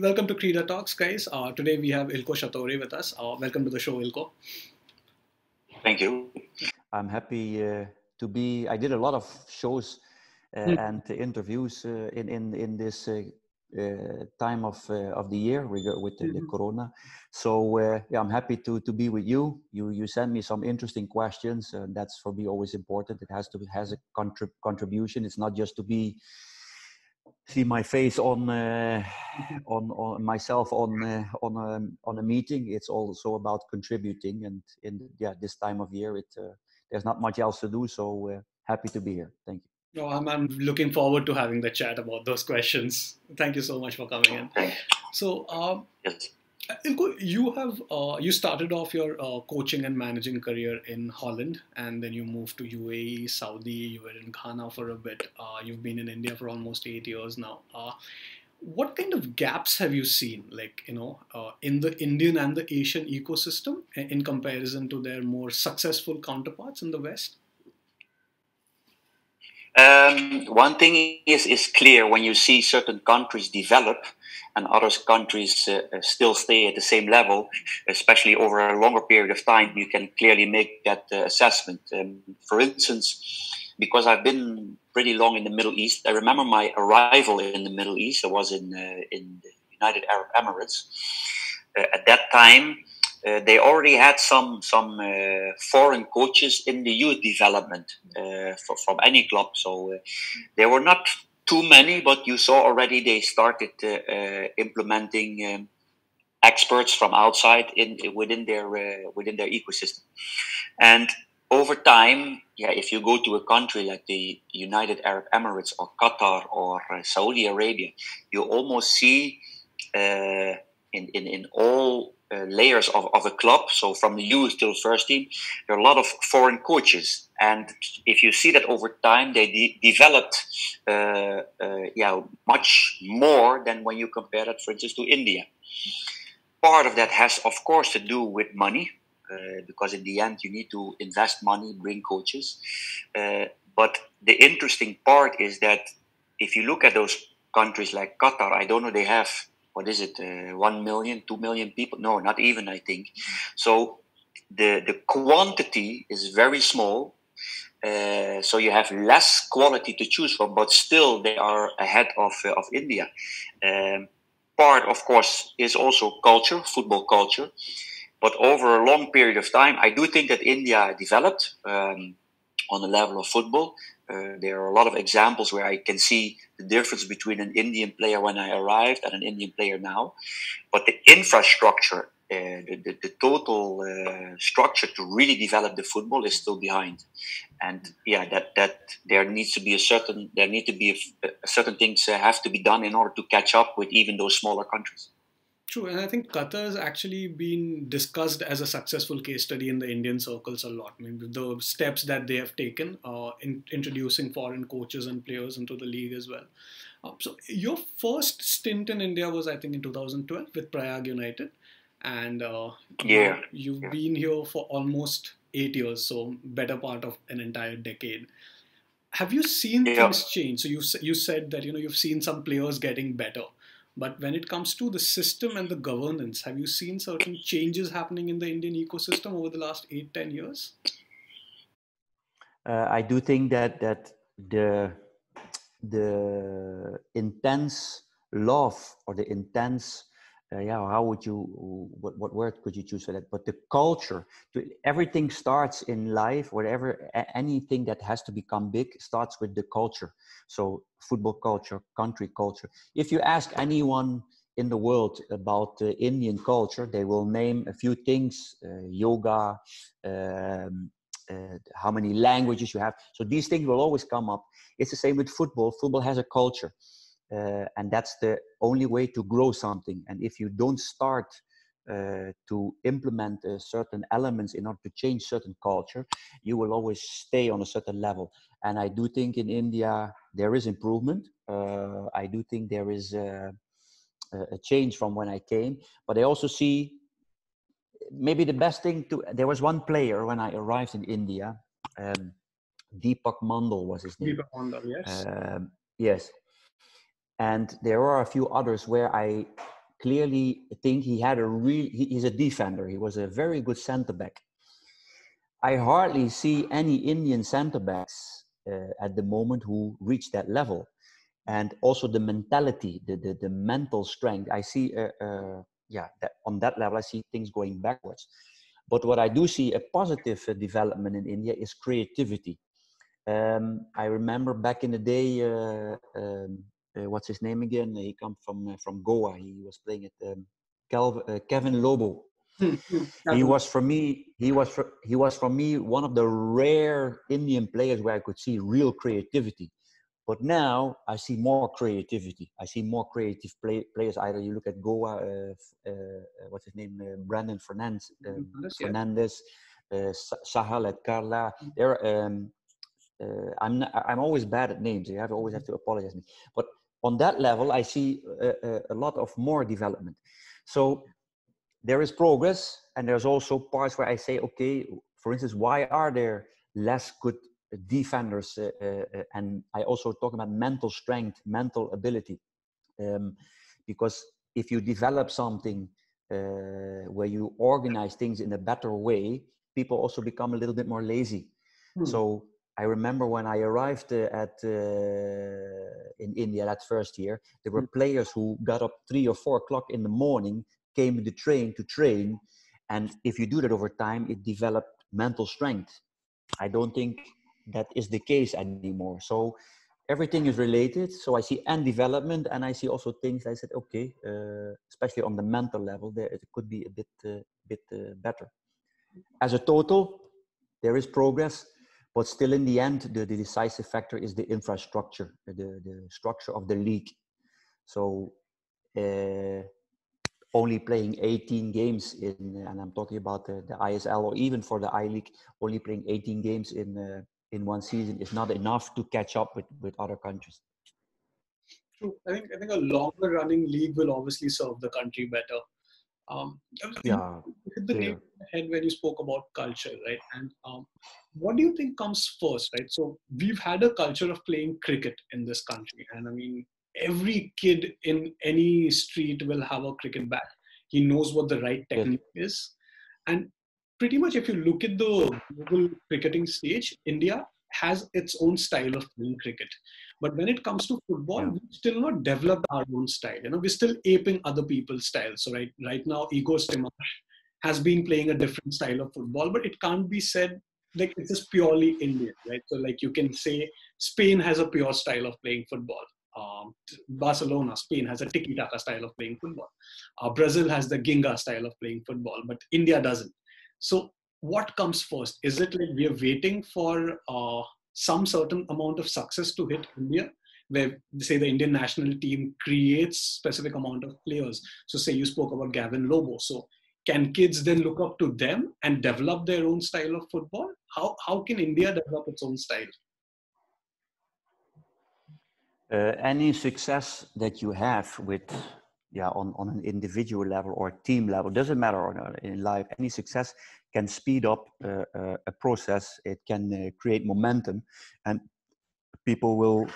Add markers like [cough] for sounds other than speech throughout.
welcome to Krida Talks, guys. Uh, today we have Eelco Schattorie with us. Uh, welcome to the show, Ilko. Thank you. I'm happy uh, to be. I did a lot of shows mm. and interviews uh, in in in this uh, time of of the year with the, mm-hmm. the Corona. So yeah, I'm happy to to be with you. You you sent me some interesting questions, and that's for me always important. It has to has a contrib- contribution. It's not just to be see my face on uh, on, on myself on uh, on a, um, on a meeting. It's also about contributing and in yeah this time of year it uh, there's not much else to do so uh, happy to be here. Thank you. No, I'm, I'm looking forward to having the chat about those questions. Thank you so much for coming in. So um, yes Eelco, you have uh, you started off your uh, coaching and managing career in Holland, and then you moved to UAE, Saudi. You were in Ghana for a bit. Uh, you've been in India for almost eight years now. Uh, what kind of gaps have you seen, like you know, uh, in the Indian and the Asian ecosystem, in comparison to their more successful counterparts in the West? Um, one thing is is clear when you see certain countries develop and other countries uh, uh, still stay at the same level, especially over a longer period of time, you can clearly make that uh, assessment. Um, for instance, because I've been pretty long in the Middle East, I remember my arrival in the Middle East. I was in uh, in the United Arab Emirates. Uh, at that time, uh, they already had some some foreign coaches in the youth development for, from any club, so they were not too many, but you saw already they started uh, uh, implementing um, experts from outside in within their uh, within their ecosystem, and over time, yeah, if you go to a country like the United Arab Emirates or Qatar or uh, Saudi Arabia, you almost see uh, in, in, in all uh, layers of, of a club, so from the youth till first team, there are a lot of foreign coaches. And if you see that over time, they de- developed uh, uh, yeah, much more than when you compare that, for instance, to India. Part of that has, of course, to do with money, uh, because in the end, you need to invest money, bring coaches. Uh, but the interesting part is that if you look at those countries like Qatar, I don't know, they have what is it, uh, 1 million, 2 million people? No, not even, I think. So the, the quantity is very small. Uh, so you have less quality to choose from, but still they are ahead of, uh, of India. Um, part, of course, is also culture, football culture. But over a long period of time, I do think that India developed um, on the level of football. Uh, there are a lot of examples where I can see the difference between an Indian player when I arrived and an Indian player now. But the infrastructure, uh, the, the, the, total uh, structure to really develop the football is still behind. And yeah, that, that there needs to be a certain, there need to be a, a certain things uh, have to be done in order to catch up with even those smaller countries. True, and I think Qatar has actually been discussed as a successful case study in the Indian circles a lot. I mean, the steps that they have taken uh, in introducing foreign coaches and players into the league as well. Uh, so, your first stint in India was, I think, in 2012 with Prayag United, and uh, yeah, you've yeah. been here for almost eight years, so better part of an entire decade. Have you seen yeah. things change? So you you said that you know you've seen some players getting better but when it comes to the system and the governance, have you seen certain changes happening in the Indian ecosystem over the last eight, ten years? Uh, I do think that that the the intense love or the intense uh, yeah how would you what, what word could you choose for that? But the culture to, everything starts in life whatever anything that has to become big starts with the culture. So football culture country culture. If you ask anyone in the world about the indian culture they will name a few things uh, yoga um, uh, how many languages you have. So these things will always come up. It's the same with football. Football has a culture uh, and that's the only way to grow something. And if you don't start uh, to implement uh, certain elements in order to change certain culture you will always stay on a certain level. And i do think in india there is improvement. Uh, i do think there is a, a change from when i came. But i also see maybe the best thing to there was one player when i arrived in india um, deepak mandal was his name. Deepak mandal yes. Um, yes and there are a few others where I clearly think he had a real. He, he's a defender. He was a very good centre back. I hardly see any Indian centre backs uh, at the moment who reach that level, and also the mentality, the the, the mental strength. I see, uh, uh, yeah, that on that level, I see things going backwards. But what I do see a positive uh, development in India is creativity. Um, I remember back in the day, uh, um, what's his name again? He comes from uh, from Goa. He was playing at um, Calv- uh, Kevin Lobo. [laughs] he was for me. He was for, he was for me one of the rare Indian players where I could see real creativity. But now I see more creativity. I see more creative play, players. Either you look at Goa, uh, uh, what's his name, uh, Brandon Fernandes, um, Fernandes, uh, Sahal at Kerala. Mm. They're um, uh, I'm not, I'm always bad at names. You have always have to apologize me. But on that level, I see a, a, lot of more development. So there is progress, and there's also parts where I say, okay, for instance, why are there less good defenders? Uh, uh, and I also talk about mental strength, mental ability, um, because if you develop something uh, where you organize things in a better way, people also become a little bit more lazy. Hmm. So I remember when I arrived uh, at uh, in India that first year, there were mm. players who got up three or four o'clock in the morning, came in the train to train, and if you do that over time, it developed mental strength. I don't think that is the case anymore. So everything is related. So I see and development, and I see also things. I said, okay, uh, especially on the mental level, there it could be a bit uh, bit uh, better. As a total, there is progress but still in the end the, the decisive factor is the infrastructure the, the structure of the league so uh, only playing 18 games in and i'm talking about the, the isl or even for the i league only playing 18 games in uh, in one season is not enough to catch up with with other countries True. I think I think a longer running league will obviously serve the country better. Um, yeah, hit the nail head when you spoke about culture, right? And um, what do you think comes first, right? So we've had a culture of playing cricket in this country, and I mean, every kid in any street will have a cricket bat. He knows what the right technique yes. is, and pretty much if you look at the global cricketing stage, India has its own style of playing cricket. But when it comes to football, yeah. we still not developed our own style. You know, we're still aping other people's styles. So right, right now, Igor Stimac has been playing a different style of football, but it can't be said like it's just purely Indian, right? So like you can say Spain has a pure style of playing football. Um, Barcelona, Spain has a tiki-taka style of playing football. Uh, Brazil has the Ginga style of playing football, but India doesn't. So what comes first? Is it like we are waiting for uh, some certain amount of success to hit India, where say the Indian national team creates specific amount of players. So say you spoke about Gavin Lobo. So can kids then look up to them and develop their own style of football? How how can India develop its own style? Uh, any success that you have with yeah on, on an individual level or team level doesn't matter in life any success can speed up uh, uh, a process it can uh, create momentum and people will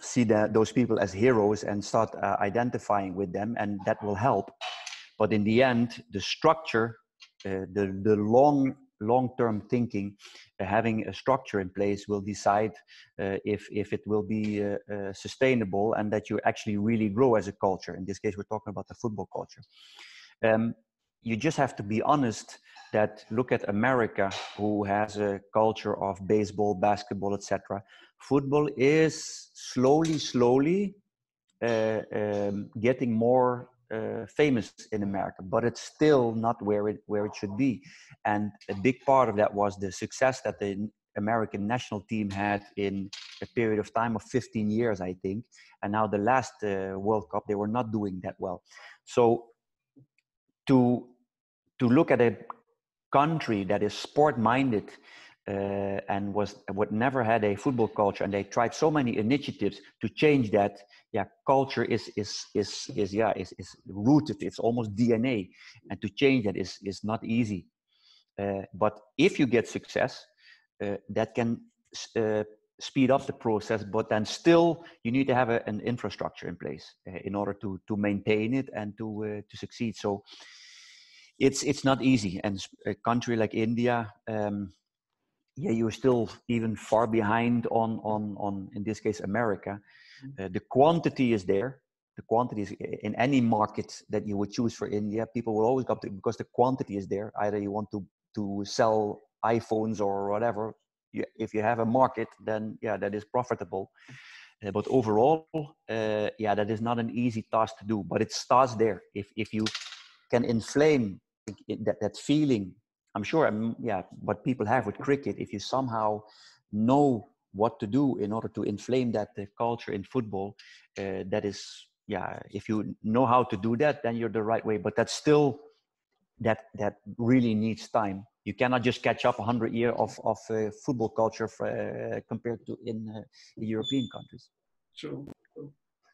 see that those people as heroes and start uh, identifying with them and that will help but in the end the structure the the long long-term thinking, uh, having a structure in place will decide uh, if if it will be uh, sustainable and that you actually really grow as a culture. In this case, we're talking about the football culture. Um, you just have to be honest that look at America, who has a culture of baseball, basketball, etc. Football is slowly, slowly uh, um, getting more uh, famous in America, but it's still not where it where it should be. And a big part of that was the success that the American national team had in a period of time of 15 years, I think. And now the last uh, World Cup, they were not doing that well. So to to look at a country that is sport minded uh, and was would never had a football culture and they tried so many initiatives to change that yeah culture is is is is yeah is, is rooted it's almost dna and to change that is is not easy uh, but if you get success uh, that can uh, speed up the process, but then still you need to have a, an infrastructure in place uh, in order to to maintain it and to uh, to succeed. So it's it's not easy, and a country like India. Um, yeah, you're still even far behind on on on in this case America. Mm-hmm. Uh, the quantity is there. The quantity is in any market that you would choose for India. People will always come to because the quantity is there. Either you want to to sell iPhones or whatever. You, if you have a market, then yeah, that is profitable. Uh, but overall, uh, yeah, that is not an easy task to do. But it starts there. If if you can inflame that that feeling I'm sure, um, yeah, what people have with cricket, if you somehow know what to do in order to inflame that uh, culture in football, uh, that is, yeah, if you know how to do that, then you're the right way. But that's still that that really needs time. You cannot just catch up 100 years of of uh, football culture for, uh, compared to in, uh, European countries. True.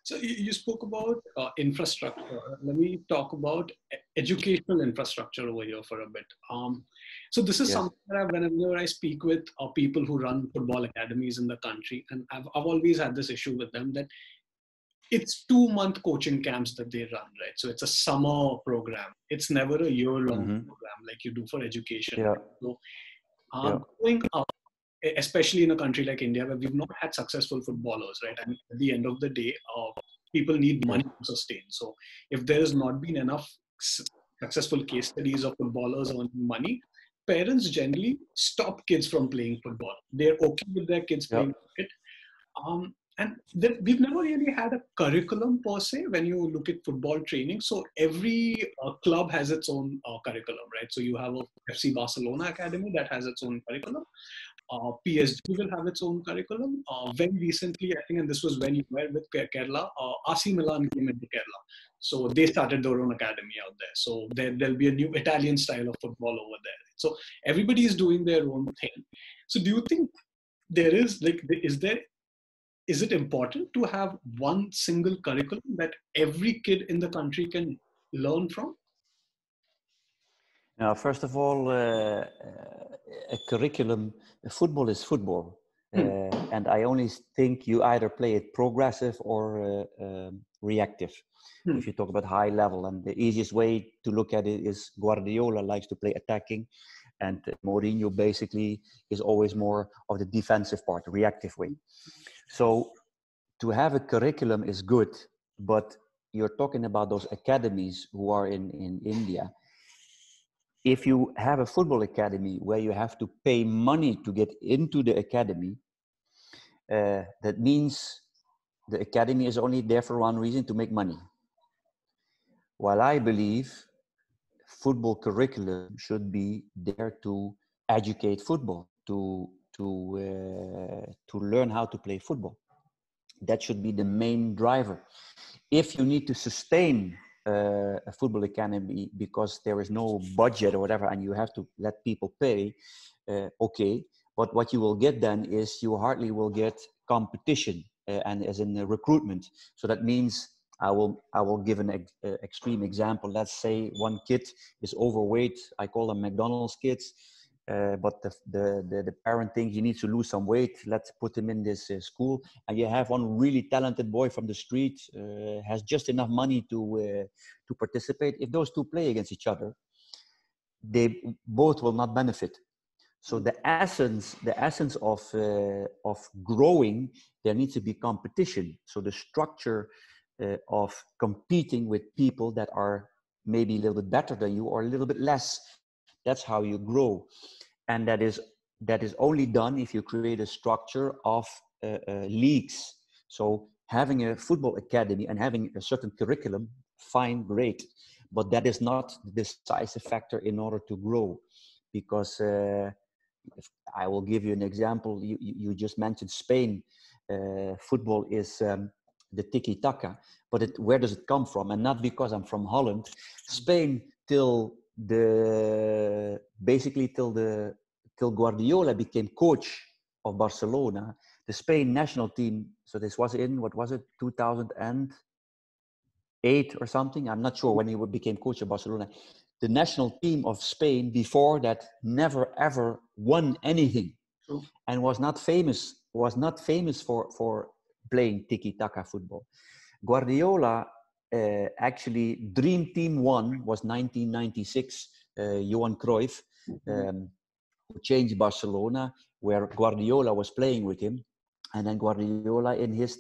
So you, spoke about uh, infrastructure. Let me talk about educational infrastructure over here for a bit. Um, so this is yeah. something that I, whenever I speak with uh, people who run football academies in the country, and I've, I've always had this issue with them that it's two month coaching camps that they run, right? So it's a summer program. It's never a year long mm-hmm. program like you do for education. Yeah. So um, yeah. going up especially in a country like India where we've not had successful footballers, right? And at the end of the day, uh, people need money to sustain. So if there has not been enough successful case studies of footballers earning money, parents generally stop kids from playing football. They're okay with their kids yep. playing cricket. Um, and we've never really had a curriculum per se when you look at football training. So every uh, club has its own uh, curriculum, right? So you have a FC Barcelona academy that has its own curriculum. Uh, PSG will have its own curriculum. Uh, very recently, I think, and this was when you were with Kerala, uh, AC Milan came into Kerala. So they started their own academy out there. So there, there'll be a new Italian style of football over there. So everybody is doing their own thing. So do you think there is like is there is it important to have one single curriculum that every kid in the country can learn from? Now, first of all, uh, a curriculum, football is football. Hmm. Uh, and I only think you either play it progressive or uh, um, reactive. Hmm. If you talk about high level, and the easiest way to look at it is Guardiola likes to play attacking, and Mourinho basically is always more of the defensive part, reactive way. So to have a curriculum is good, but you're talking about those academies who are in, in India if you have a football academy where you have to pay money to get into the academy, uh, that means the academy is only there for one reason to make money. While I believe football curriculum should be there to educate football, to to uh, to learn how to play football. That should be the main driver. If you need to sustain uh, a football academy because there is no budget or whatever and you have to let people pay uh, okay but what you will get then is you hardly will get competition uh, and as in recruitment so that means I will I will give an uh, extreme example. Let's say one kid is overweight. I call them McDonald's kids. Uh, but the, the, the, the, parent thinks he needs to lose some weight. Let's put him in this uh, school. And you have one really talented boy from the street, uh, has just enough money to, uh, to participate. If those two play against each other, they both will not benefit. So the essence, the essence of, uh, of growing, there needs to be competition. So the structure of competing with people that are maybe a little bit better than you or a little bit less that's how you grow and that is that is only done if you create a structure of uh, uh, leagues. So having a football academy and having a certain curriculum fine great but that is not the decisive factor in order to grow because uh, i will give you an example you, you just mentioned spain. Uh, football is um, the tiki taka but it, where does it come from? And not because i'm from holland. Spain till the basically till the till Guardiola became coach of Barcelona, the Spain national team. So this was in what was it, 2008 or something? I'm not sure when he became coach of Barcelona. The national team of Spain before that never ever won anything, and was not famous was not famous for for playing tiki taka football. Guardiola uh, actually Dream Team One was 1996. Uh, Johan Cruyff mm-hmm. um, changed Barcelona, where Guardiola was playing with him, and then Guardiola in his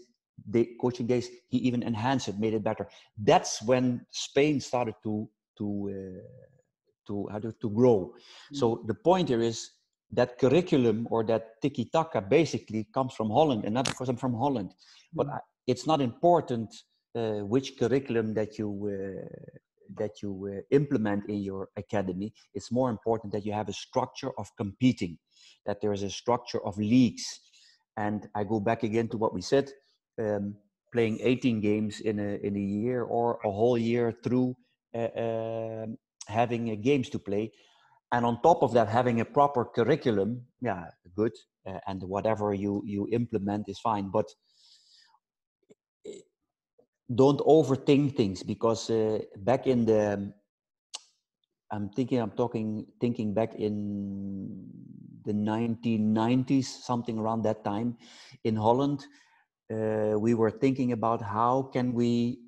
day, coaching days he even enhanced it, made it better. That's when Spain started to to uh, to how to, to grow. Mm-hmm. So the point here is that curriculum or that tiki taka basically comes from Holland, and not because I'm from Holland, but mm-hmm. it's not important which curriculum that you uh, that you uh, implement in your academy. It's more important that you have a structure of competing, that there is a structure of leagues. And I go back again to what we said: um, playing 18 games in a in a year or a whole year through uh, um, having games to play and on top of that having a proper curriculum yeah good uh, and whatever you you implement is fine but don't overthink things because uh, back in the i'm thinking i'm talking thinking back in the 1990s something around that time in holland uh, we were thinking about how can we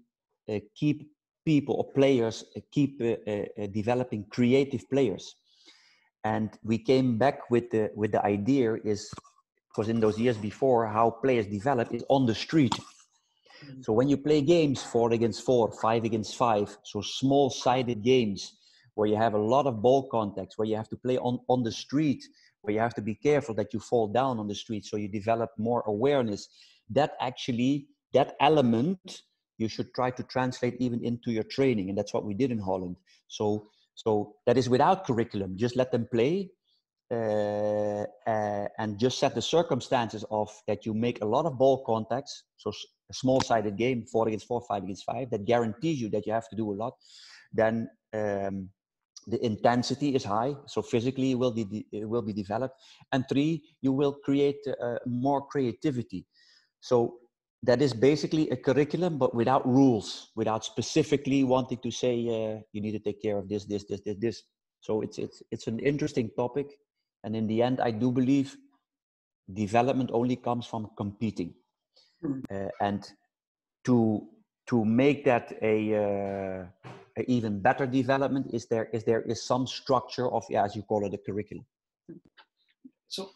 uh, keep people or players uh, keep uh, uh, developing creative players and we came back with the with the idea is because in those years before how players develop is on the street. So when you play games four against four five against five so small sided games where you have a lot of ball contacts where you have to play on on the street where you have to be careful that you fall down on the street so you develop more awareness that actually that element you should try to translate even into your training and that's what we did in holland so so that is without curriculum. Just let them play uh, uh, and just set the circumstances of that you make a lot of ball contacts. So a small-sided game, four against four, five against five, that guarantees you that you have to do a lot. Then um, the intensity is high, so physically it will be it will be developed. And three, you will create uh, more creativity. So that is basically a curriculum but without rules without specifically wanting to say uh, you need to take care of this this this this this so it's it's it's an interesting topic and in the end i do believe development only comes from competing mm. uh, and to to make that a, uh, a, even better development is there is there is some structure of yeah, as you call it a curriculum so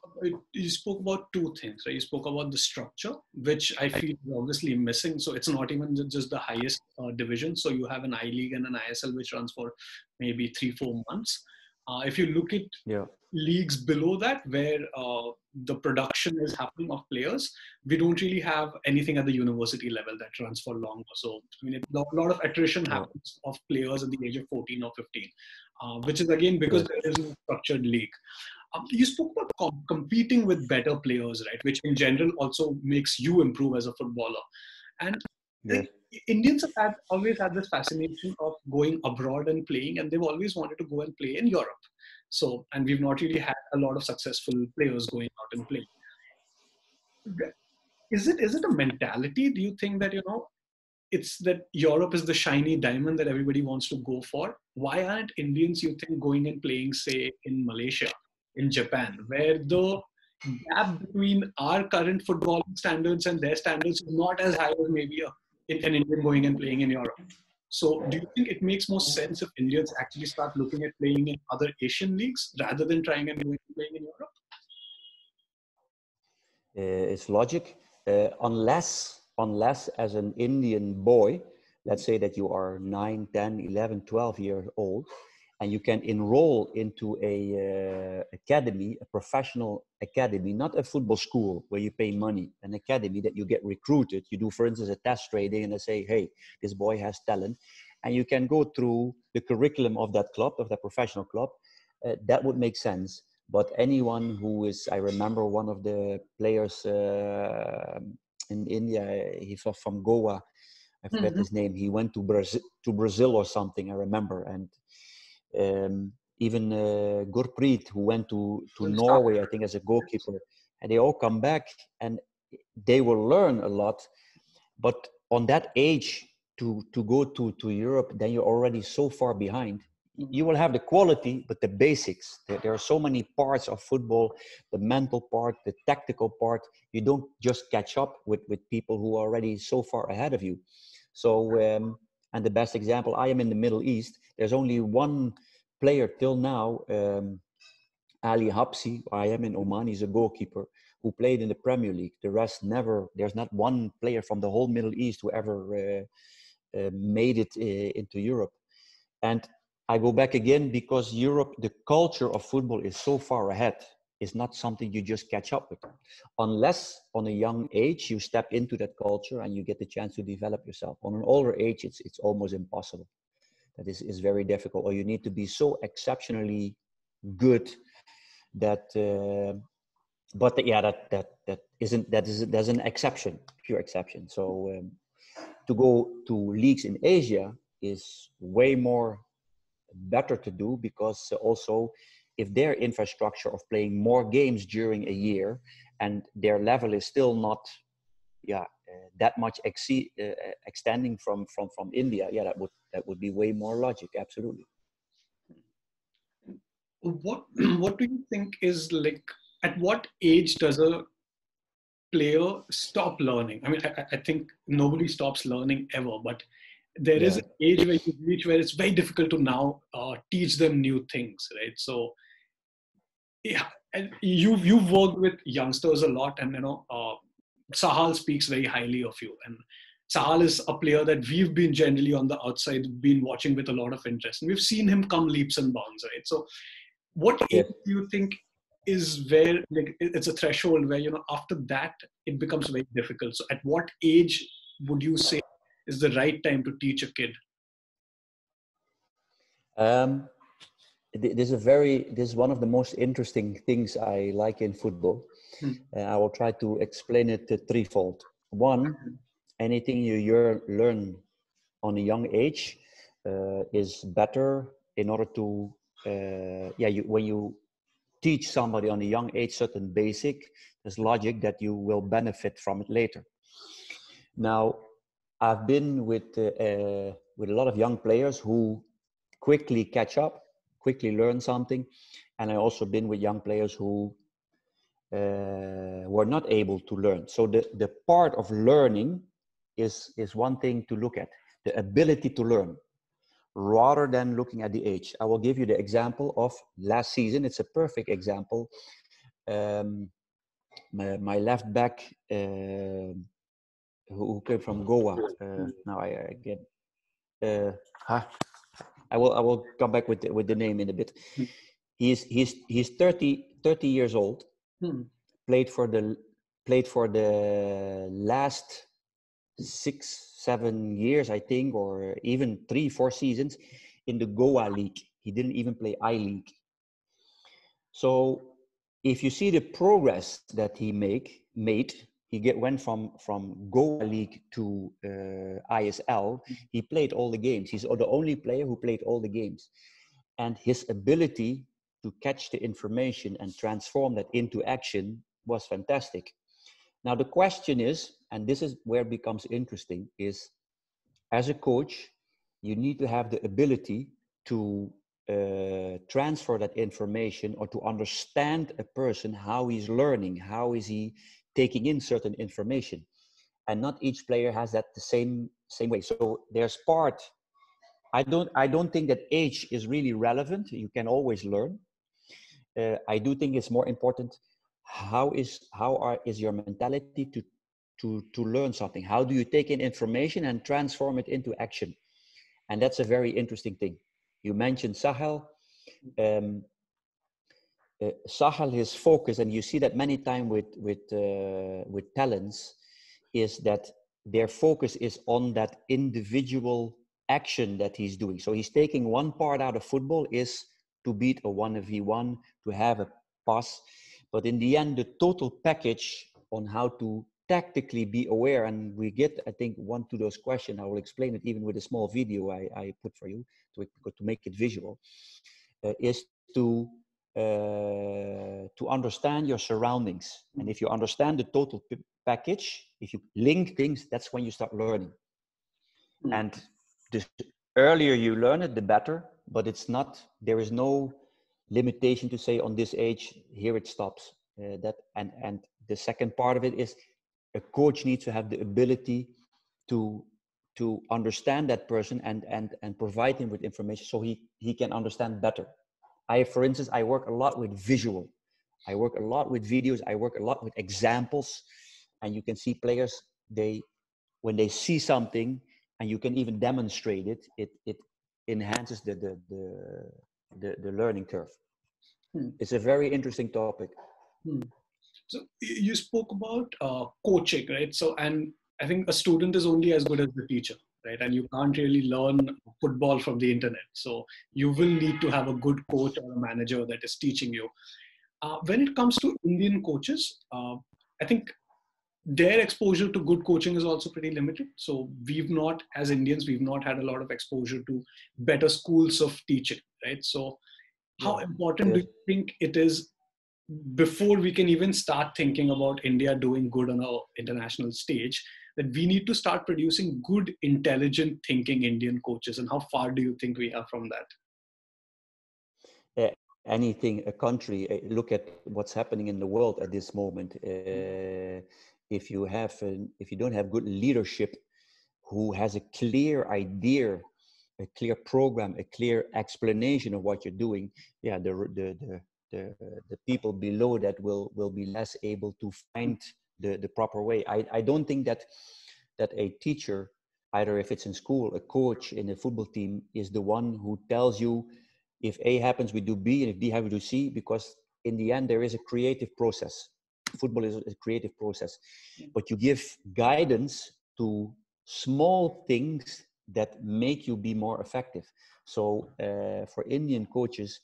you spoke about two things, right? You spoke about the structure, which I feel is obviously missing. So it's not even just the highest uh, division. So you have an I League and an ISL which runs for maybe three, four months. Uh, if you look at yeah. Leagues below that, where uh, the production is happening of players, we don't really have anything at the university level that runs for longer. So I mean, a lot of attrition happens of players at the age of 14 or 15, uh, which is again because there is no structured league. Um, you spoke about com- competing with better players, right? Which in general also makes you improve as a footballer. And yes. Indians have had, always had this fascination of going abroad and playing, and they've always wanted to go and play in Europe. So, and we've not really had a lot of successful players going out and playing. Is it is it a mentality? Do you think that you know it's that Europe is the shiny diamond that everybody wants to go for? Why aren't Indians, you think, going and playing, say, in Malaysia in Japan, where the gap between our current football standards and their standards is not as high as maybe a, an Indian going and playing in Europe. So, do you think it makes more sense if Indians actually start looking at playing in other Asian leagues rather than trying and playing in Europe? Uh, it's logic, uh, unless unless as an Indian boy, let's say that you are 9, 10, 11, 12 years old, and you can enroll into a uh, academy, a professional academy, not a football school where you pay money, an academy that you get recruited. You do, for instance, a test training, and they say, "Hey, this boy has talent," and you can go through the curriculum of that club, of that professional club. Uh, that would make sense. But anyone who is, I remember one of the players uh, in India, he was from Goa. I forget mm-hmm. his name. He went to Brazil, to Brazil or something. I remember, and um, even uh, Gurpreet, who went to, to Norway, I think, as a goalkeeper, and they all come back and they will learn a lot. But on that age, to, to go to, to Europe, then you're already so far behind. you will have the quality, but the basics. There, there, are so many parts of football the mental part, the tactical part. You don't just catch up with, with people who are already so far ahead of you. So, um, and the best example, I am in the Middle East. There's only one player till now, um, Ali Habsi. I am in Oman. He's a goalkeeper who played in the Premier League. The rest never. There's not one player from the whole Middle East who ever uh, uh, made it uh, into Europe. And I go back again because Europe, the culture of football is so far ahead. It's not something you just catch up with, unless on a young age you step into that culture and you get the chance to develop yourself. On an older age, it's it's almost impossible. That is is very difficult, or you need to be so exceptionally good that. Uh, but yeah, that that that isn't that is there's an exception, pure exception. So um, to go to leagues in Asia is way more better to do because also if their infrastructure of playing more games during a year and their level is still not yeah uh, that much exceed, uh, extending from from from india yeah that would that would be way more logic absolutely what [clears throat] what do you think is like at what age does a player stop learning i mean i, I think nobody stops learning ever but there yeah. is an age where you reach where it's very difficult to now uh, teach them new things, right? So, yeah, and you've you've worked with youngsters a lot, and you know, uh, Sahal speaks very highly of you, and Sahal is a player that we've been generally on the outside been watching with a lot of interest, and we've seen him come leaps and bounds, right? So, what yeah. age do you think is where like it's a threshold where you know after that it becomes very difficult? So, at what age would you say is the right time to teach a kid? Um, this is a very this is one of the most interesting things I like in football. Hmm. Uh, I will try to explain it threefold. One, anything you learn on a young age uh, is better in order to uh, yeah you, when you teach somebody on a young age certain basic there's logic that you will benefit from it later now I've been with uh, uh, with a lot of young players who quickly catch up, quickly learn something, and I also been with young players who uh, were not able to learn. So the the part of learning is is one thing to look at, the ability to learn, rather than looking at the age. I will give you the example of last season. It's a perfect example. Um, my, my left back. Uh, who came from Goa. Uh, now I, I get. Uh, huh? I will I will come back with the, with the name in a bit. Hmm. He's he's he's 30, 30 years old. Hmm. Played for the played for the last six seven years I think, or even three four seasons in the Goa League. He didn't even play I League. So if you see the progress that he make made he get went from from Goa League to uh, ISL. He played all the games. He's the only player who played all the games, and his ability to catch the information and transform that into action was fantastic. Now the question is, and this is where it becomes interesting, is as a coach, you need to have the ability to uh, transfer that information or to understand a person how he's learning how is he taking in certain information. And not each player has that the same same way. So there's part i don't i don't think that age is really relevant. You can always learn uh, i do think it's more important how is how are is your mentality to to to learn something? How do you take in information and transform it into action? And that's a very interesting thing. You mentioned sahal. Um, uh, Sahal, his focus, and you see that many times with with uh, with talents, is that their focus is on that individual action that he's doing. So he's taking one part out of football is to beat a one v one, to have a pass, but in the end, the total package on how to tactically be aware, and we get, I think, one to those questions. I will explain it even with a small video I, I put for you to to make it visual, uh, is to uh, to understand your surroundings. And if you understand the total package, if you link things, that's when you start learning. Mm. And the earlier you learn it, the better. But it's not. There is no limitation to say on this age here it stops. Uh, that and and the second part of it is a coach needs to have the ability to to understand that person and and and provide him with information so he he can understand better i for instance i work a lot with visual i work a lot with videos i work a lot with examples and you can see players they when they see something and you can even demonstrate it it it enhances the the the the, the learning curve. Hmm. it's a very interesting topic. Hmm. so you spoke about uh, coaching right? So and i think a student is only as good as the teacher right? And you can't really learn football from the internet. So you will need to have a good coach or a manager that is teaching you. Uh, when it comes to indian coaches uh, i think their exposure to good coaching is also pretty limited. So we've not, as Indians, we've not had a lot of exposure to better schools of teaching, right? So how important do you think it is before we can even start thinking about India doing good on our international stage that we need to start producing good, intelligent thinking Indian coaches? And how far do you think we are from that? Uh, anything, a country, uh, look at what's happening in the world at this moment. Uh, if you have an, if you don't have good leadership who has a clear idea a clear program a clear explanation of what you're doing yeah the the the the, the people below that will will be less able to find the the proper way. I i don't think that that a teacher either if it's in school a coach in a football team is the one who tells you if a happens we do b and if b happens we do c because in the end there is a creative process football is a creative process but you give guidance to small things that make you be more effective. So uh, for indian coaches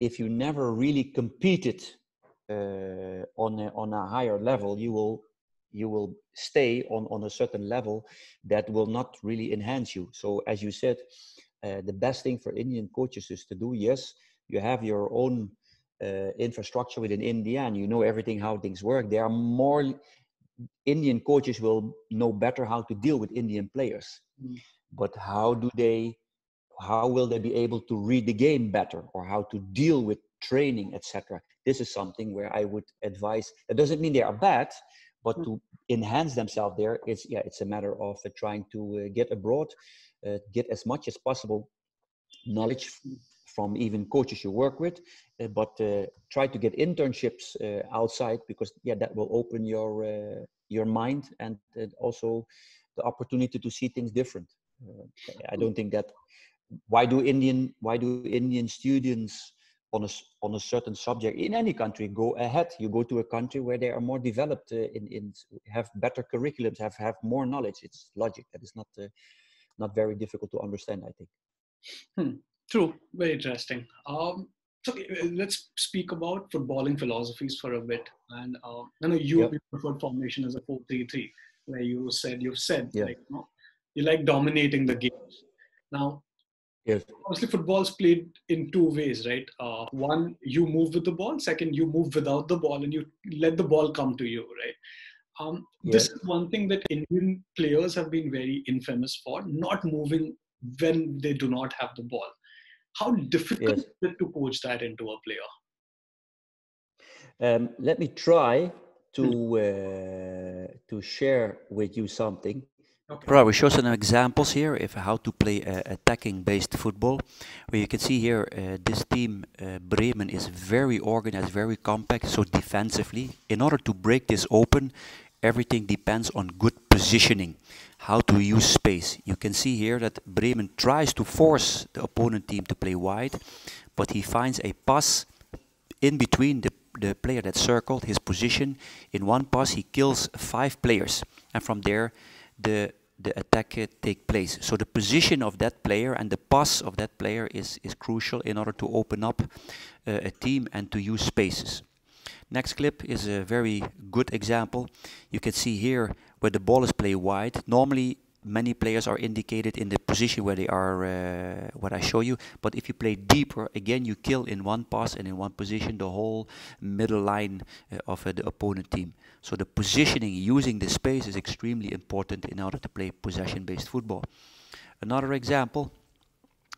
if you never really competed uh, on a, on a higher level you will you will stay on on a certain level that will not really enhance you. So as you said uh, the best thing for indian coaches is to do yes you have your own uh, infrastructure within India and you know everything how things work, there are more Indian coaches will know better how to deal with Indian players. Mm. But how do they? How will they be able to read the game better, or how to deal with training, etc.? This is something where I would advise. It doesn't mean they are bad, but mm. to enhance themselves there, it's yeah, it's a matter of uh, trying to uh, get abroad, uh, get as much as possible knowledge mm from even coaches you work with, uh, but uh, try to get internships uh, outside because yeah, that will open your uh, your mind and also the opportunity to see things different. Uh, I don't think that. Why do Indian Why do Indian students on a on a certain subject in any country go ahead? You go to a country where they are more developed uh, in in have better curriculums, have have more knowledge. It's logic that is not not very difficult to understand. I think. Hmm. True, very interesting. Um, so uh, let's speak about footballing philosophies for a bit. And uh, I know you yep. preferred formation as a 4-3-3, where you said you've said like you, know, you like dominating the game. Now, yes. obviously, football's played in two ways, right? Uh, one, you move with the ball. Second, you move without the ball, and you let the ball come to you, right? Um, yes. This is one thing that Indian players have been very infamous for, not moving when they do not have the ball. How difficult yes. is it to coach that into a player? Um, let me try to hmm. uh, to share with you something. Okay. Right, we show some examples here of how to play uh, attacking-based football. Where you can see here, uh, this team uh, Bremen is very organized, very compact. So defensively, in order to break this open, everything depends on good positioning, how to use space. You can see here that Bremen tries to force the opponent team to play wide, but he finds a pass in between the, the player that circled his position. In one pass, he kills five players, and from there, the the attack uh, take place. So the position of that player and the pass of that player is, is crucial in order to open up uh, a team and to use spaces. Next clip is a very good example. You can see here where the ball is played wide. Normally many players are indicated in the position where they are uh, what I show you but if you play deeper again you kill in one pass and in one position the whole middle line uh, of uh, the opponent team so the positioning using the space is extremely important in order to play possession based football another example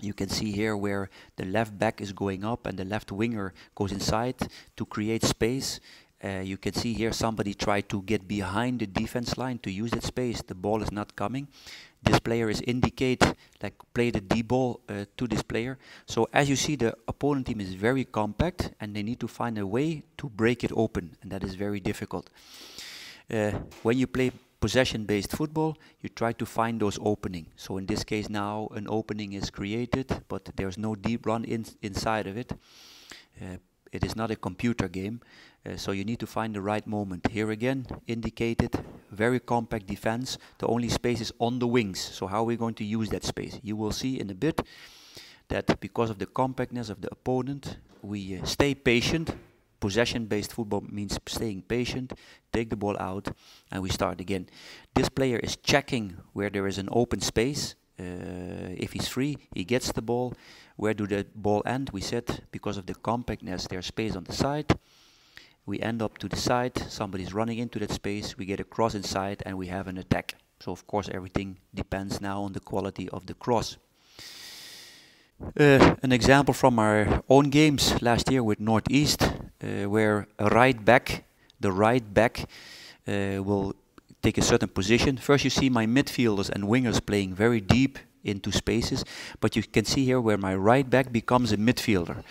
You can see here where the left back is going up and the left winger goes inside to create space. Uh, you can see here somebody tried to get behind the defense line to use that space. The ball is not coming. This player is indicate like play the D ball uh, to this player. So as you see, the opponent team is very compact and they need to find a way to break it open, and that is very difficult. Uh, when you play possession-based football, you try to find those openings. So in this case now an opening is created, but there's no deep run in, inside of it. Uh, it is not a computer game, uh, so you need to find the right moment. Here again, indicated, very compact defense. The only space is on the wings. So how are we going to use that space? You will see in a bit that because of the compactness of the opponent, we uh, stay patient possession based football means staying patient, take the ball out, and we start again. This player is checking where there is an open space. Uh, if he's free, he gets the ball. Where do the ball end? We said because of the compactness, there's space on the side. We end up to the side, somebody's running into that space, we get a cross inside, and we have an attack. So, of course, everything depends now on the quality of the cross. Uh, an example from our own games last year with Northeast, where a right back, the right back uh, will take a certain position. First you see my midfielders and wingers playing very deep into spaces, but you can see here where my right back becomes a midfielder.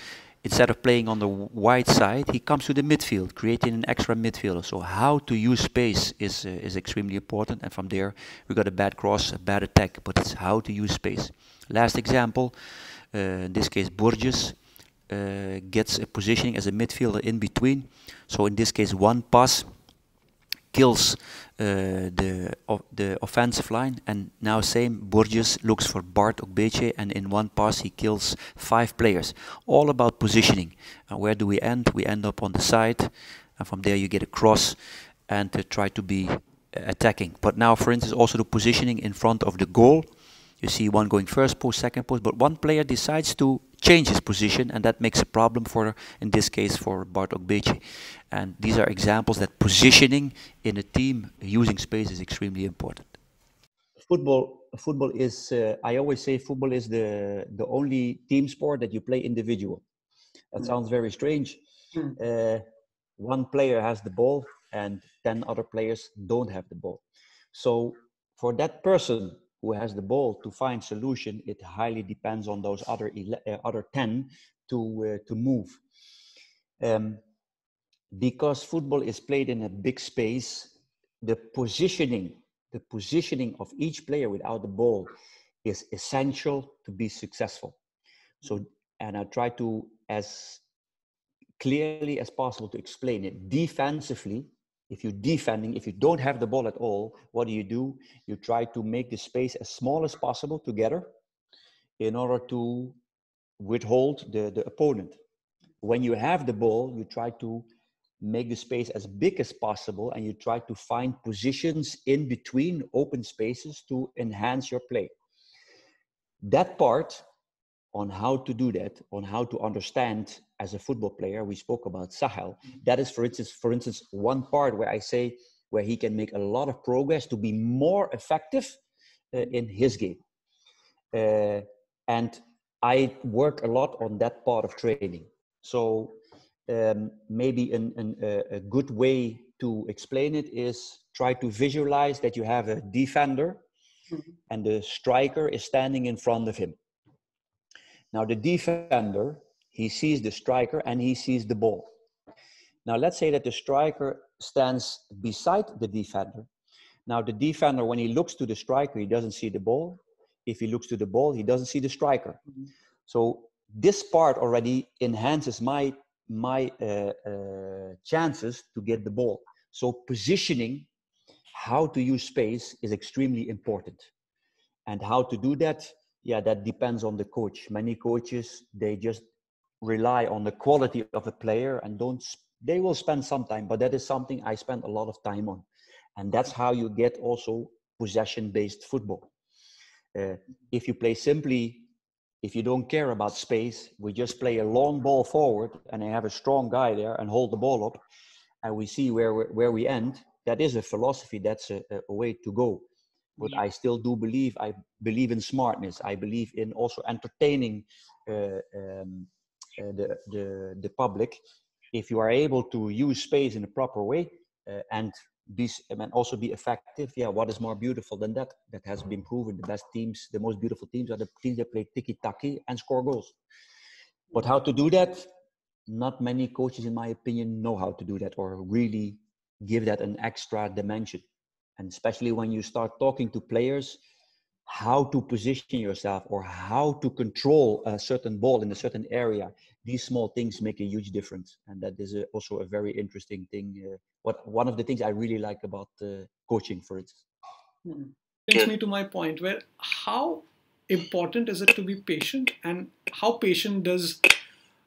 Instead of playing on the wide side, he comes to the midfield, creating an extra midfielder. So how to use space is, uh, is extremely important, and from there we got a bad cross, a bad attack, but it's how to use space. Last example, uh, in this case Borges, uh, gets a positioning as a midfielder in between. So in this case, one pass kills uh, the the offensive line, and now same Borges looks for Bart Ogbeche, and in one pass he kills five players. All about positioning. And where do we end? We end up on the side, and from there you get a cross, and to try to be attacking. But now, for instance, also the positioning in front of the goal. You see one going first post, second post, but one player decides to change his position, and that makes a problem for, in this case, for Bart Ogbeche. And these are examples that positioning in a team using space is extremely important. Football, football is. Uh, I always say football is the the only team sport that you play individual. That sounds very strange. Hmm. Uh, one player has the ball, and ten other players don't have the ball. So for that person who has the ball to find solution, it highly depends on those other uh, other 10 to, uh, to move. Um, because football is played in a big space, the positioning, the positioning of each player without the ball is essential to be successful. So, and I try to, as clearly as possible to explain it defensively, if you're defending, if you don't have the ball at all, what do you do? You try to make the space as small as possible together in order to withhold the, the opponent. When you have the ball, you try to make the space as big as possible and you try to find positions in between open spaces to enhance your play. That part on how to do that, on how to understand as a football player, we spoke about Sahal. Mm-hmm. That is, for instance, for instance, one part where I say where he can make a lot of progress to be more effective uh, in his game. Uh, and I work a lot on that part of training. So um, maybe an, an, a good way to explain it is try to visualize that you have a defender mm-hmm. and the striker is standing in front of him now the defender, he sees the striker and he sees the ball. Now let's say that the striker stands beside the defender. Now the defender, when he looks to the striker, he doesn't see the ball. If he looks to the ball, he doesn't see the striker. So this part already enhances my my uh, uh, chances to get the ball. So positioning, how to use space is extremely important, and how to do that yeah, that depends on the coach. Many coaches they just rely on the quality of the player and don't. They will spend some time, but that is something I spend a lot of time on, and that's how you get also possession-based football. Uh, if you play simply, if you don't care about space, we just play a long ball forward and I have a strong guy there and hold the ball up, and we see where where we end. That is a philosophy. That's a, a way to go. But I still do believe. I believe in smartness. I believe in also entertaining uh, um, uh, the the the public. If you are able to use space in a proper way uh, and be and also be effective, yeah, what is more beautiful than that? That has been proven. The best teams, the most beautiful teams, are the teams that play tiki taki and score goals. But how to do that? Not many coaches, in my opinion, know how to do that or really give that an extra dimension. And especially when you start talking to players, how to position yourself or how to control a certain ball in a certain area these small things make a huge difference. And that is a, also a very interesting thing uh, what one of the things i really like about uh, coaching for it hmm. brings me to my point where how important is it to be patient and how patient does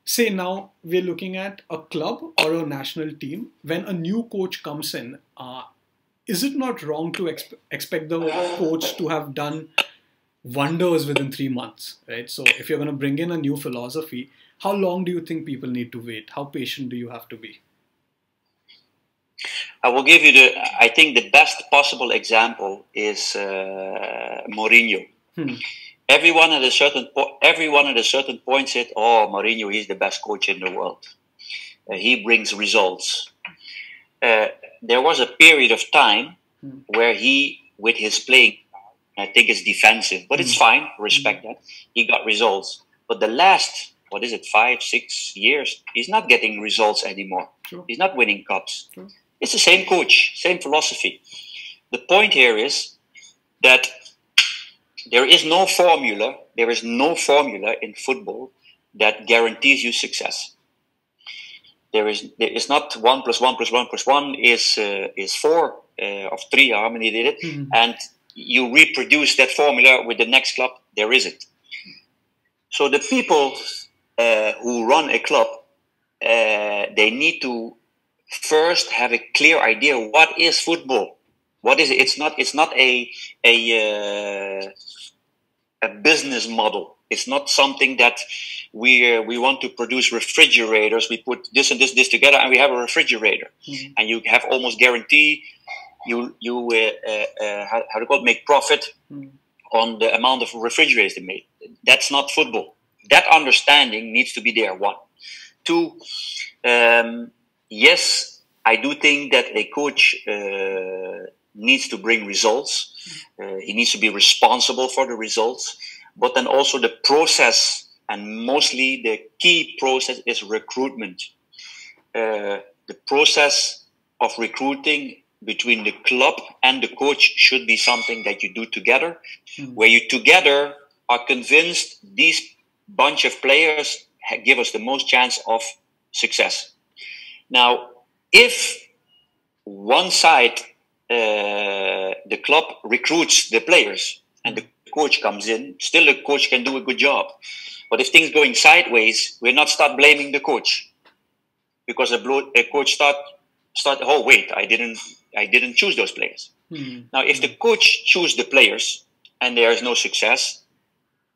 say now we're looking at a club or a national team when a new coach comes in uh, is it not wrong to exp- expect the coach to have done wonders within three months right so if you're going to bring in a new philosophy how long do you think people need to wait how patient do you have to be I will give you the. I think the best possible example is uh, Mourinho. Hmm everyone at a certain po- everyone at a certain point said, "Oh, Mourinho, is the best coach in the world. Uh, he brings results." Uh, there was a period of time mm. where he, with his playing, I think it's defensive, but mm. it's hmm. fine. Respect mm. that. He got results, but the last what is it, five, six years, he's not getting results anymore. Sure. He's not winning cups. Sure. It's the same coach, same philosophy. The point here is that there is no formula, there is no formula in football that guarantees you success. There is, is not one plus one plus one plus one is uh, is four uh, of three. How many did it? Mm-hmm. And you reproduce that formula with the next club. There isn't. So the people uh, who run a club, uh, they need to first have a clear idea what is football. What is it? It's not. It's not a a uh, a business model. It's not something that we uh, we want to produce refrigerators. We put this and this this together, and we have a refrigerator, mm-hmm. and you have almost guarantee you you uh, uh, uh how, how to call it make profit mm-hmm. on the amount of refrigerators they make. That's not football. That understanding needs to be there. One, two. Um, yes, I do think that a coach uh, needs to bring results. Uh, he needs to be responsible for the results, but then also the process, and mostly the key process is recruitment. Uh, the process of recruiting between the club and the coach should be something that you do together, mm. where you together are convinced these bunch of players give us the most chance of success. Now, if one side uh, the club recruits the players and the coach comes in, still the coach can do a good job. But if things going sideways, we're not start blaming the coach because a, a coach start start. Oh wait, I didn't I didn't choose those players. Mm-hmm. Now, if the coach choose the players and there is no success,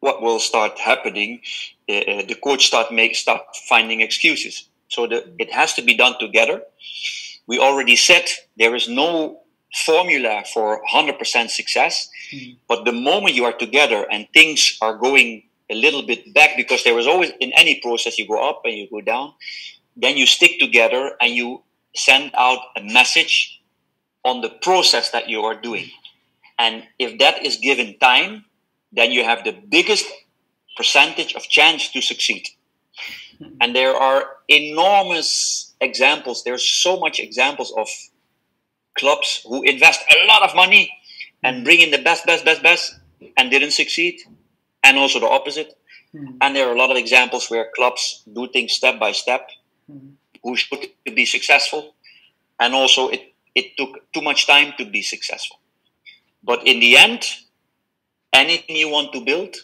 what will start happening? Uh, uh the coach start make start finding excuses. So the, it has to be done together. We already said there is no formula for 100% success. Mm-hmm. But the moment you are together and things are going a little bit back, because there is always in any process you go up and you go down, then you stick together and you send out a message on the process that you are doing. And if that is given time, then you have the biggest percentage of chance to succeed. Hmm. And there are enormous examples. There's so much examples of clubs who invest a lot of money and bring in the best, best, best, best, and didn't succeed, and also the opposite. Mm. And there are a lot of examples where clubs do things step by step, mm. who should be successful, and also it it took too much time to be successful. But in the end, anything you want to build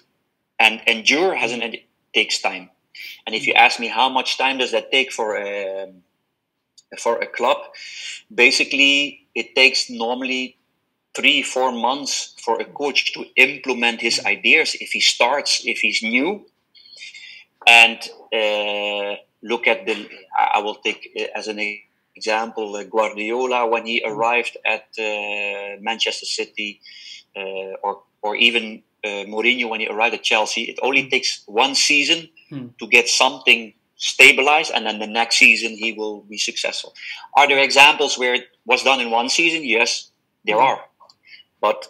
and endure has an it takes time. And if you ask me how much time does that take for a for a club, basically it takes normally three, four months for a coach to implement his ideas if he starts, if he's new. And uh, look at the, I will take uh, as an example, uh, Guardiola when he arrived at uh, Manchester City, uh, or or even uh, Mourinho when he arrived at Chelsea. It only takes one season hmm. to get something stabilized, and then the next season he will be successful. Are there examples where it was done in one season? Yes, there hmm. are. But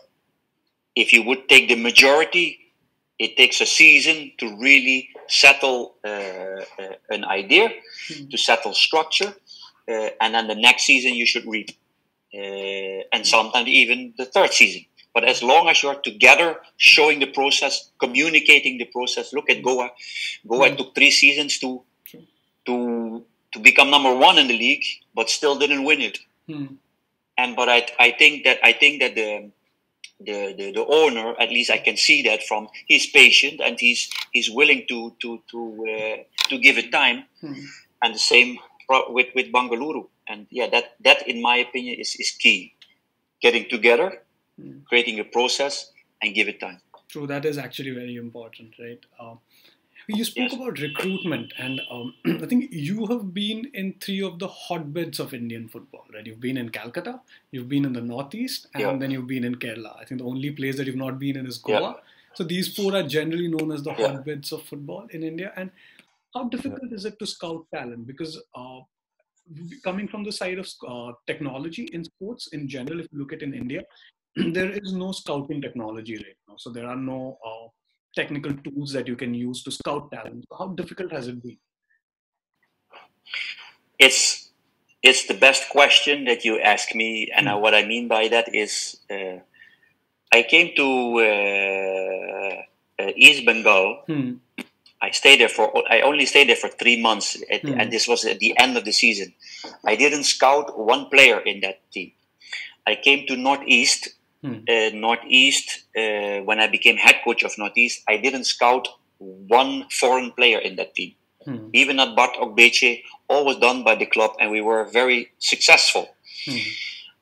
if you would take the majority, it takes a season to really settle uh, uh, an idea, mm-hmm. to settle structure, uh, and then the next season you should reap, uh, and sometimes even the third season. But as long as you're together, showing the process, communicating the process. Look at Goa. Goa mm. took three seasons to to to become number one in the league, but still didn't win it. Mm. And but I I think that I think that the the, the, the owner, at least I can see that from he's patient and he's he's willing to to to uh, to give it time, hmm. and the same with with Bangalore. And yeah, that that in my opinion is is key. Getting together, hmm. creating a process, and give it time. True, that is actually very important, right? Uh, you spoke yes. about recruitment, and um, [clears throat] I think you have been in three of the hotbeds of Indian football, right? You've been in Calcutta, you've been in the Northeast, and yeah. then you've been in Kerala. I think the only place that you've not been in is Goa. Yeah. So these four are generally known as the yeah. hotbeds of football in India. And how difficult is it to scout talent? Because uh, coming from the side of uh, technology in sports in general, if you look at in India, [clears throat] there is no scouting technology right now. So there are no uh, technical tools that you can use to scout talent. How difficult has it been? It's it's the best question that you ask me, and mm. what I mean by that is, uh, I came to uh, uh, East Bengal. Mm. I stayed there for I only stayed there for three months, at, mm. and this was at the end of the season. I didn't scout one player in that team. I came to Northeast Hmm. Uh, Northeast, uh, when I became head coach of Northeast, I didn't scout one foreign player in that team. Hmm. Even at Bart Ogbeche, all was done by the club, and we were very successful. Hmm.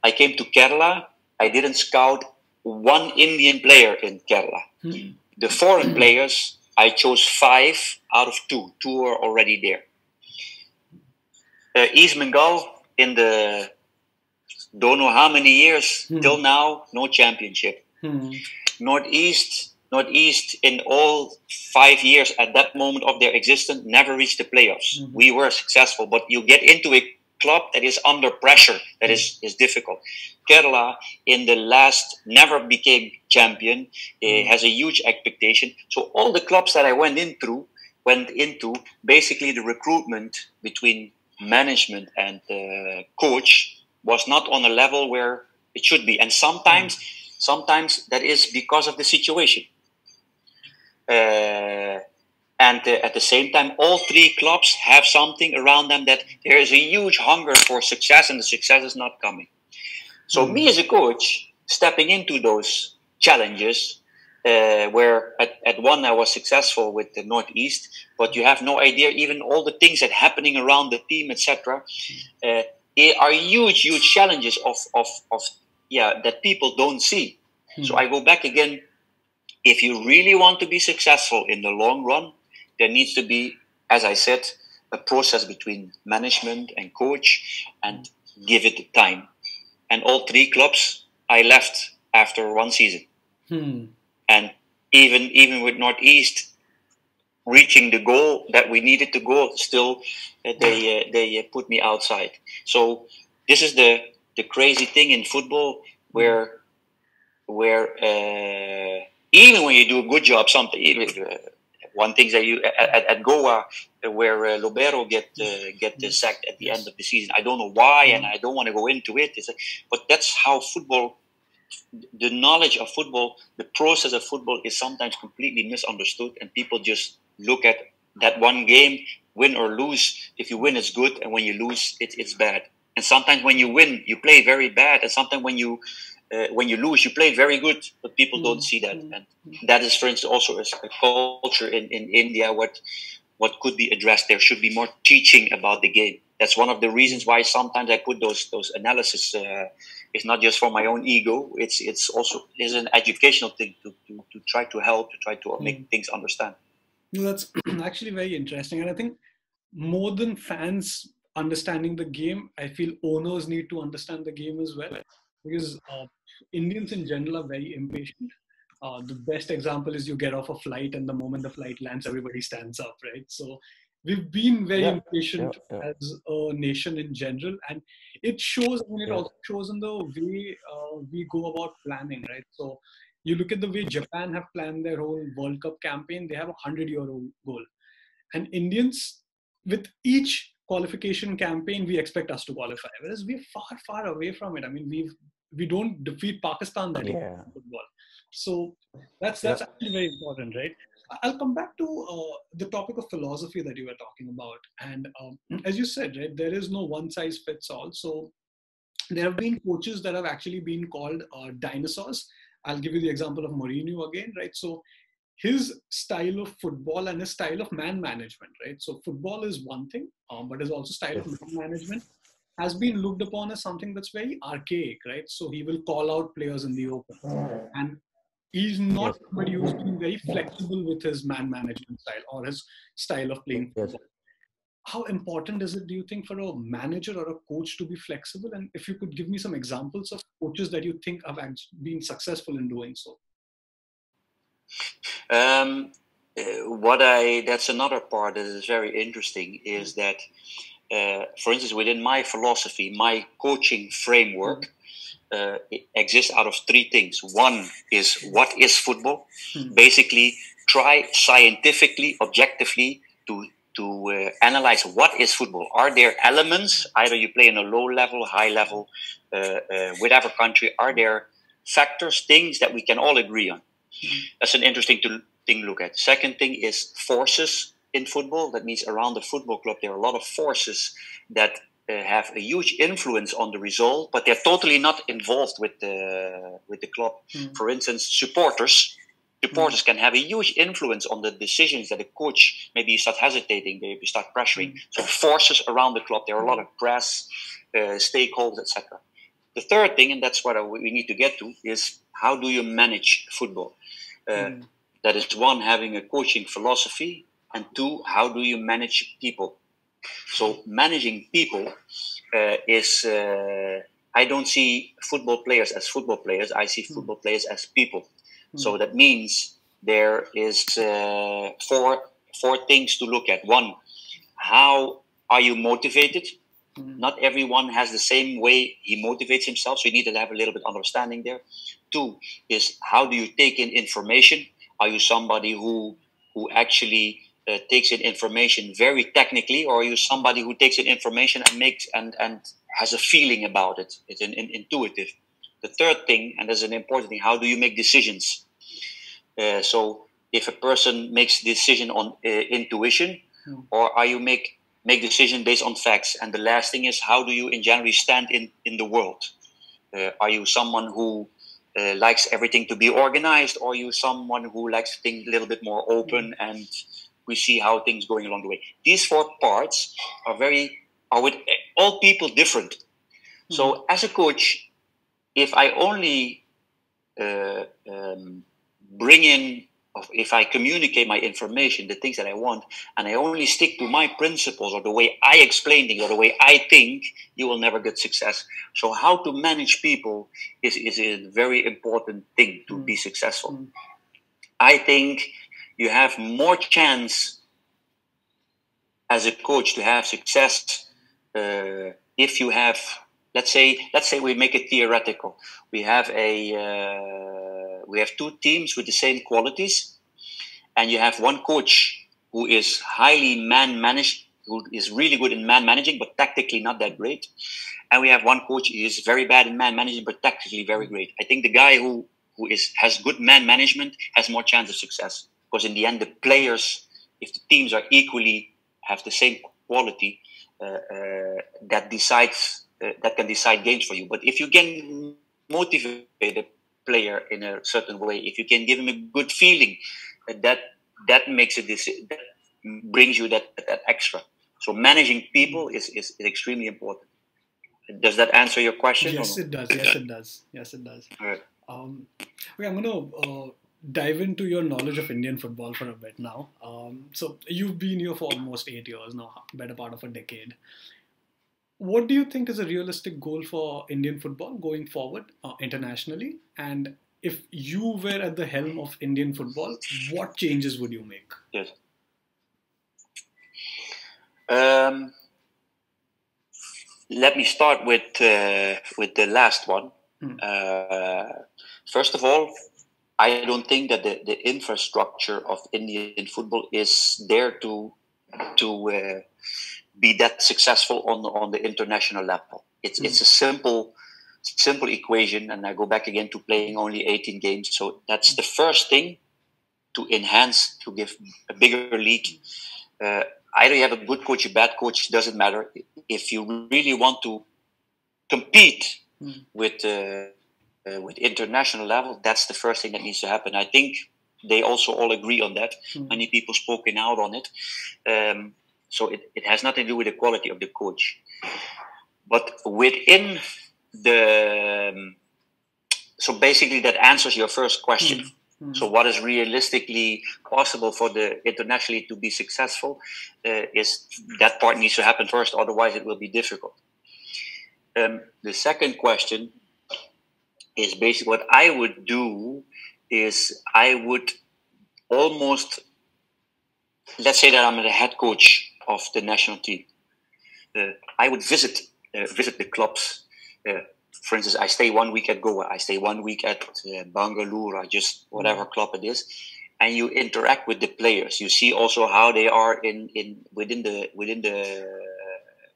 I came to Kerala. I didn't scout one Indian player in Kerala. Hmm. The foreign [clears throat] players, I chose five out of two. Two were already there. Uh, East Bengal in the don't know how many years hmm. till now, no championship. Hmm. Northeast, Northeast, in all five years at that moment of their existence, never reached the playoffs. Hmm. We were successful, but you get into a club that is under pressure, that is is difficult. Kerala, in the last, never became champion. It has a huge expectation. So all the clubs that I went in through, went into basically the recruitment between management and uh, coach was not on a level where it should be. And sometimes, sometimes that is because of the situation. Uh, and uh, at the same time, all three clubs have something around them that there is a huge hunger for success, and the success is not coming. So, mm. me as a coach, stepping into those challenges, uh, where at, at one I was successful with the Northeast, but you have no idea even all the things that happening around the team, etc. Uh, are huge, huge challenges of, of, of yeah, that people don't see. Hmm. So I go back again. If you really want to be successful in the long run, there needs to be, as I said, a process between management and coach and give it time. And all three clubs I left after one season. Hmm. And even even with Northeast, reaching the goal that we needed to go, still uh, they uh, they uh, put me outside. So this is the the crazy thing in football where where uh, even when you do a good job, something uh, one thing that you at, at Goa where uh, Lobera get uh, get sacked at the end of the season. I don't know why, and I don't want to go into it. but that's how football the knowledge of football, the process of football is sometimes completely misunderstood, and people just look at that one game, win or lose. If you win, it's good, and when you lose, it, it's bad. And sometimes when you win, you play very bad, and sometimes when you uh, when you lose, you play very good, but people mm-hmm. don't see that. Mm-hmm. And that is, for instance, also a, a culture in, in India. What what could be addressed? There should be more teaching about the game. That's one of the reasons why sometimes I put those those analysis. Uh, it's not just for my own ego. It's it's also is an educational thing to, to, to try to help to try to mm-hmm. make things understand. No, that's [clears throat] actually very interesting. And I think more than fans understanding the game. I feel owners need to understand the game as well because uh, Indians in general are very impatient. Uh, the best example is you get off a flight, and the moment the flight lands, everybody stands up, right? So we've been very yeah, impatient yeah, yeah. as a nation in general, and it shows. I mean, it also shows in the way uh, we go about planning, right? So you look at the way Japan have planned their whole World Cup campaign; they have a hundred-year-old goal, and Indians, with each qualification campaign, we expect us to qualify, whereas we're far, far away from it. I mean, we've we don't defeat Pakistan that yeah. football. So that's that's yeah. actually very important, right? I'll come back to uh, the topic of philosophy that you were talking about, and um, as you said, right, there is no one size fits all. So there have been coaches that have actually been called uh, dinosaurs. I'll give you the example of Mourinho again, right? So his style of football and his style of man management, right? So football is one thing, um, but his also style of man management has been looked upon as something that's very archaic, right? So he will call out players in the open, and he's not yes. somebody who's been very flexible with his man management style or his style of playing yes. How important is it, do you think, for a manager or a coach to be flexible? And if you could give me some examples of coaches that you think have been successful in doing so. Um, uh, what I that's another part that is very interesting is that, uh, for instance, within my philosophy, my coaching framework uh, exists out of three things. One is what is football? Hmm. Basically, try scientifically, objectively to to uh, analyze what is football. Are there elements? Either you play in a low level, high level, uh, uh whatever country. Are there factors, things that we can all agree on? Hmm. That's an interesting to, thing to look at. Second thing is forces in football. That means around the football club there are a lot of forces that uh, have a huge influence on the result, but they're totally not involved with the with the club. Mm. For instance, supporters supporters mm. can have a huge influence on the decisions that a coach maybe you start hesitating, maybe start pressuring. Mm. So forces around the club, there are a lot of press, uh, stakeholders, etc. The third thing, and that's what we need to get to, is how do you manage football? Uh, mm. That is one, having a coaching philosophy, and two, how do you manage people? So managing people uh, is uh, I don't see football players as football players. I see football mm. players as people. Mm. So that means there is uh, four four things to look at. One, how are you motivated? Mm. Not everyone has the same way he motivates himself, so you need to have a little bit understanding there. Two is how do you take in information? Are you somebody who who actually uh, takes in information very technically, or are you somebody who takes in information and makes and and has a feeling about it? It's an, an intuitive. The third thing, and that's an important thing, how do you make decisions? Uh, so if a person makes decision on uh, intuition, hmm. or are you make make decision based on facts? And the last thing is how do you in generally stand in in the world? Uh, are you someone who uh, likes everything to be organized, or are you someone who likes things a little bit more open hmm. and we see how things going along the way. These four parts are very are with all people different. Mm-hmm. So as a coach, if I only uh, um, bring in, if I communicate my information, the things that I want, and I only stick to my principles or the way I explain things or the way I think, you will never get success. So how to manage people is, is a very important thing to mm-hmm. be successful. Mm-hmm. I think you have more chance as a coach to have success uh, if you have let's say let's say we make it theoretical. We have a uh, we have two teams with the same qualities and you have one coach who is highly man managed who is really good in man managing but tactically not that great. And we have one coach who is very bad in man managing but tactically very great. I think the guy who who is has good man management has more chance of success because in the end, the players, if the teams are equally have the same quality, uh, uh, that decides uh, that can decide games for you. But if you can motivate a player in a certain way, if you can give him a good feeling, uh, that that makes it this that brings you that that extra. So managing people is, is, is extremely important. Does that answer your question? Yes, it does. Yes, it does. Yes, it does. All right. Um, okay, I'm gonna uh, dive into your knowledge of Indian football for a bit now. Um, so you've been here for almost eight years now, better part of a decade. What do you think is a realistic goal for Indian football going forward uh, internationally? And if you were at the helm of Indian football, what changes would you make? Yes. Um, let me start with uh, with the last one. Hmm. Uh, first of all, I don't think that the, the infrastructure of Indian football is there to to uh, be that successful on on the international level. It's mm. it's a simple simple equation, and I go back again to playing only 18 games. So that's the first thing to enhance to give a bigger league. Uh, either you have a good coach, a bad coach, doesn't matter. If you really want to compete mm. with uh, uh, with international level, that's the first thing that needs to happen. I think they also all agree on that. Mm. Many people spoken out on it. Um, so it, it has nothing to do with the quality of the coach. But within the. Um, so basically, that answers your first question. Mm. So, what is realistically possible for the internationally to be successful uh, is that part needs to happen first, otherwise, it will be difficult. Um, the second question is basically what I would do is I would almost let's say that I'm the head coach of the national team. Uh, I would visit uh, visit the clubs. Uh, for instance, I stay one week at Goa. I stay one week at uh, Bangalore. I just whatever club it is, and you interact with the players. You see also how they are in in within the within the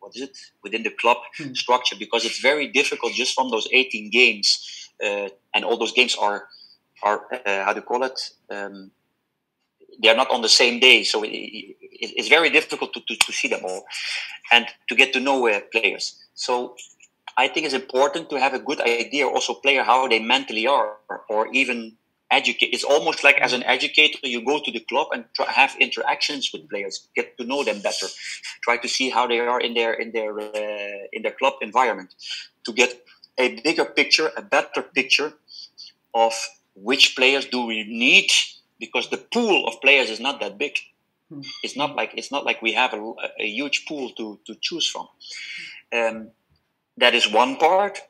what is it within the club hmm. structure because it's very difficult just from those 18 games uh, and all those games are are uh, how do you call it? Um, they are not on the same day, so it, it's very difficult to, to, to, see them all and to get to know uh, players. So I think it's important to have a good idea also player how they mentally are, or even educate. It's almost like as an educator, you go to the club and try, have interactions with players, get to know them better, try to see how they are in their in their uh, in their club environment, to get a bigger picture, a better picture of which players do we need because the pool of players is not that big. Hmm. It's not like it's not like we have a, a huge pool to, to choose from. Um, that is one part,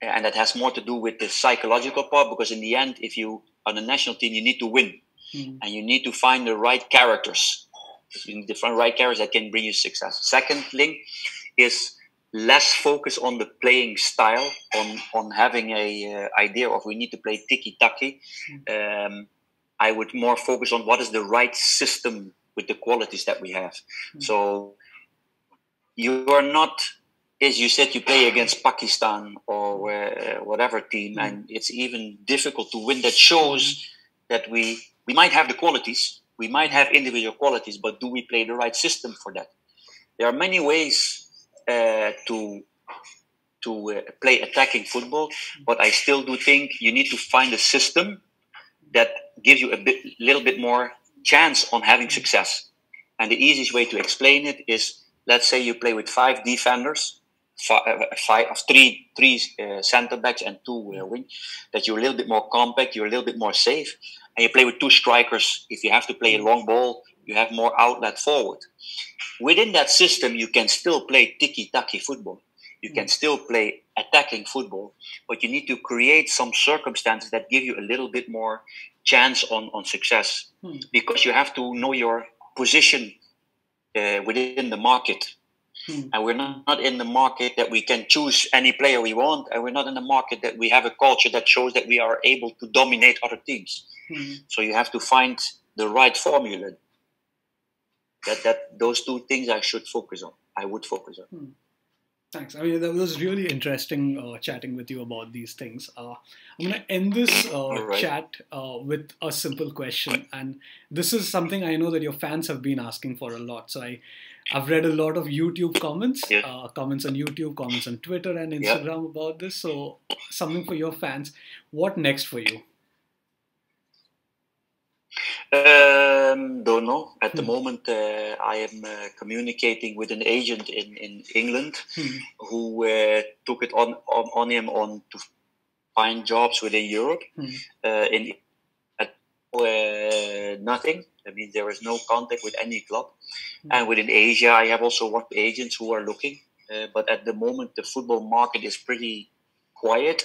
and that has more to do with the psychological part because in the end, if you on a national team, you need to win, mm. and you need to find the right characters. You need to find the right characters that can bring you success. Second thing is less focus on the playing style, on on having a uh, idea of we need to play tiki taki. Um, I would more focus on what is the right system with the qualities that we have. Mm. So you are not, as you said, you play against Pakistan or uh, whatever team, mm. and it's even difficult to win. That shows mm. that we we might have the qualities, we might have individual qualities, but do we play the right system for that? There are many ways uh, to to uh, play attacking football, but I still do think you need to find a system that gives you a bit, little bit more chance on having success. And the easiest way to explain it is, let's say you play with five defenders, five, uh, three uh, center backs and two uh, wing, that you're a little bit more compact, you're a little bit more safe, and you play with two strikers. If you have to play a long ball, you have more outlet forward within that system, you can still play tiki taki football. You can still play attacking football, but you need to create some circumstances that give you a little bit more chance on, on success hmm. because you have to know your position uh, within the market. Hmm. And we're not, not in the market that we can choose any player we want, and we're not in the market that we have a culture that shows that we are able to dominate other teams. Hmm. So you have to find the right formula that that those two things I should focus on. I would focus on. Thanks. I mean, that was really interesting uh, chatting with you about these things. Uh, I'm going to end this uh, right. chat uh, with a simple question, and this is something I know that your fans have been asking for a lot. So I, I've read a lot of YouTube comments, yeah. Uh, comments on YouTube, comments on Twitter and Instagram yeah. about this. So something for your fans. What next for you? Um, don't know. At the hmm. moment, uh, I am uh, communicating with an agent in, in England hmm. who uh, took it on, on, on him on to find jobs within Europe. Uh, in uh, nothing. That means there is no contact with any club. Hmm. And within Asia, I have also with agents who are looking. uh, but at the moment the football market is pretty quiet.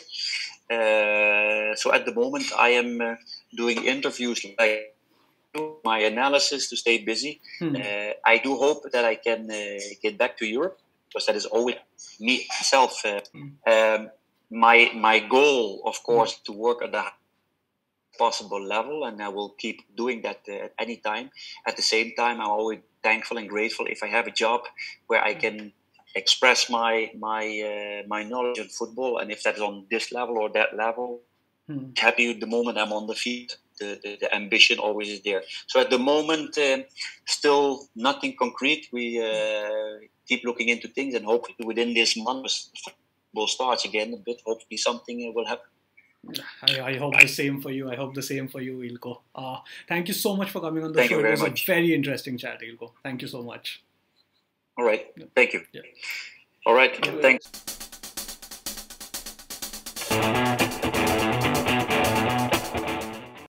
Uh, so at the moment I am uh, doing interviews like my analysis to stay busy. Hmm. Uh, I do hope that I can get back to Europe because that is always me myself. Hmm. Um, my my goal, of course, to work at the possible level, and I will keep doing that uh, at any time. At the same time, I'm always thankful and grateful if I have a job where I can express my my uh, my knowledge in football, and if that's on this level or that level, hmm. happy with the moment I'm on the field. The, the, the, ambition always is there. So at the moment, uh, still nothing concrete. We uh, keep looking into things, and hopefully within this month, football starts again a bit. Hopefully something will happen. I, I, hope the same for you. I hope the same for you, Eelco. Uh, thank you so much for coming on the thank show. it was much. a very interesting chat, Eelco. Thank you so much. All right. Thank you. Yeah. All right. Thanks.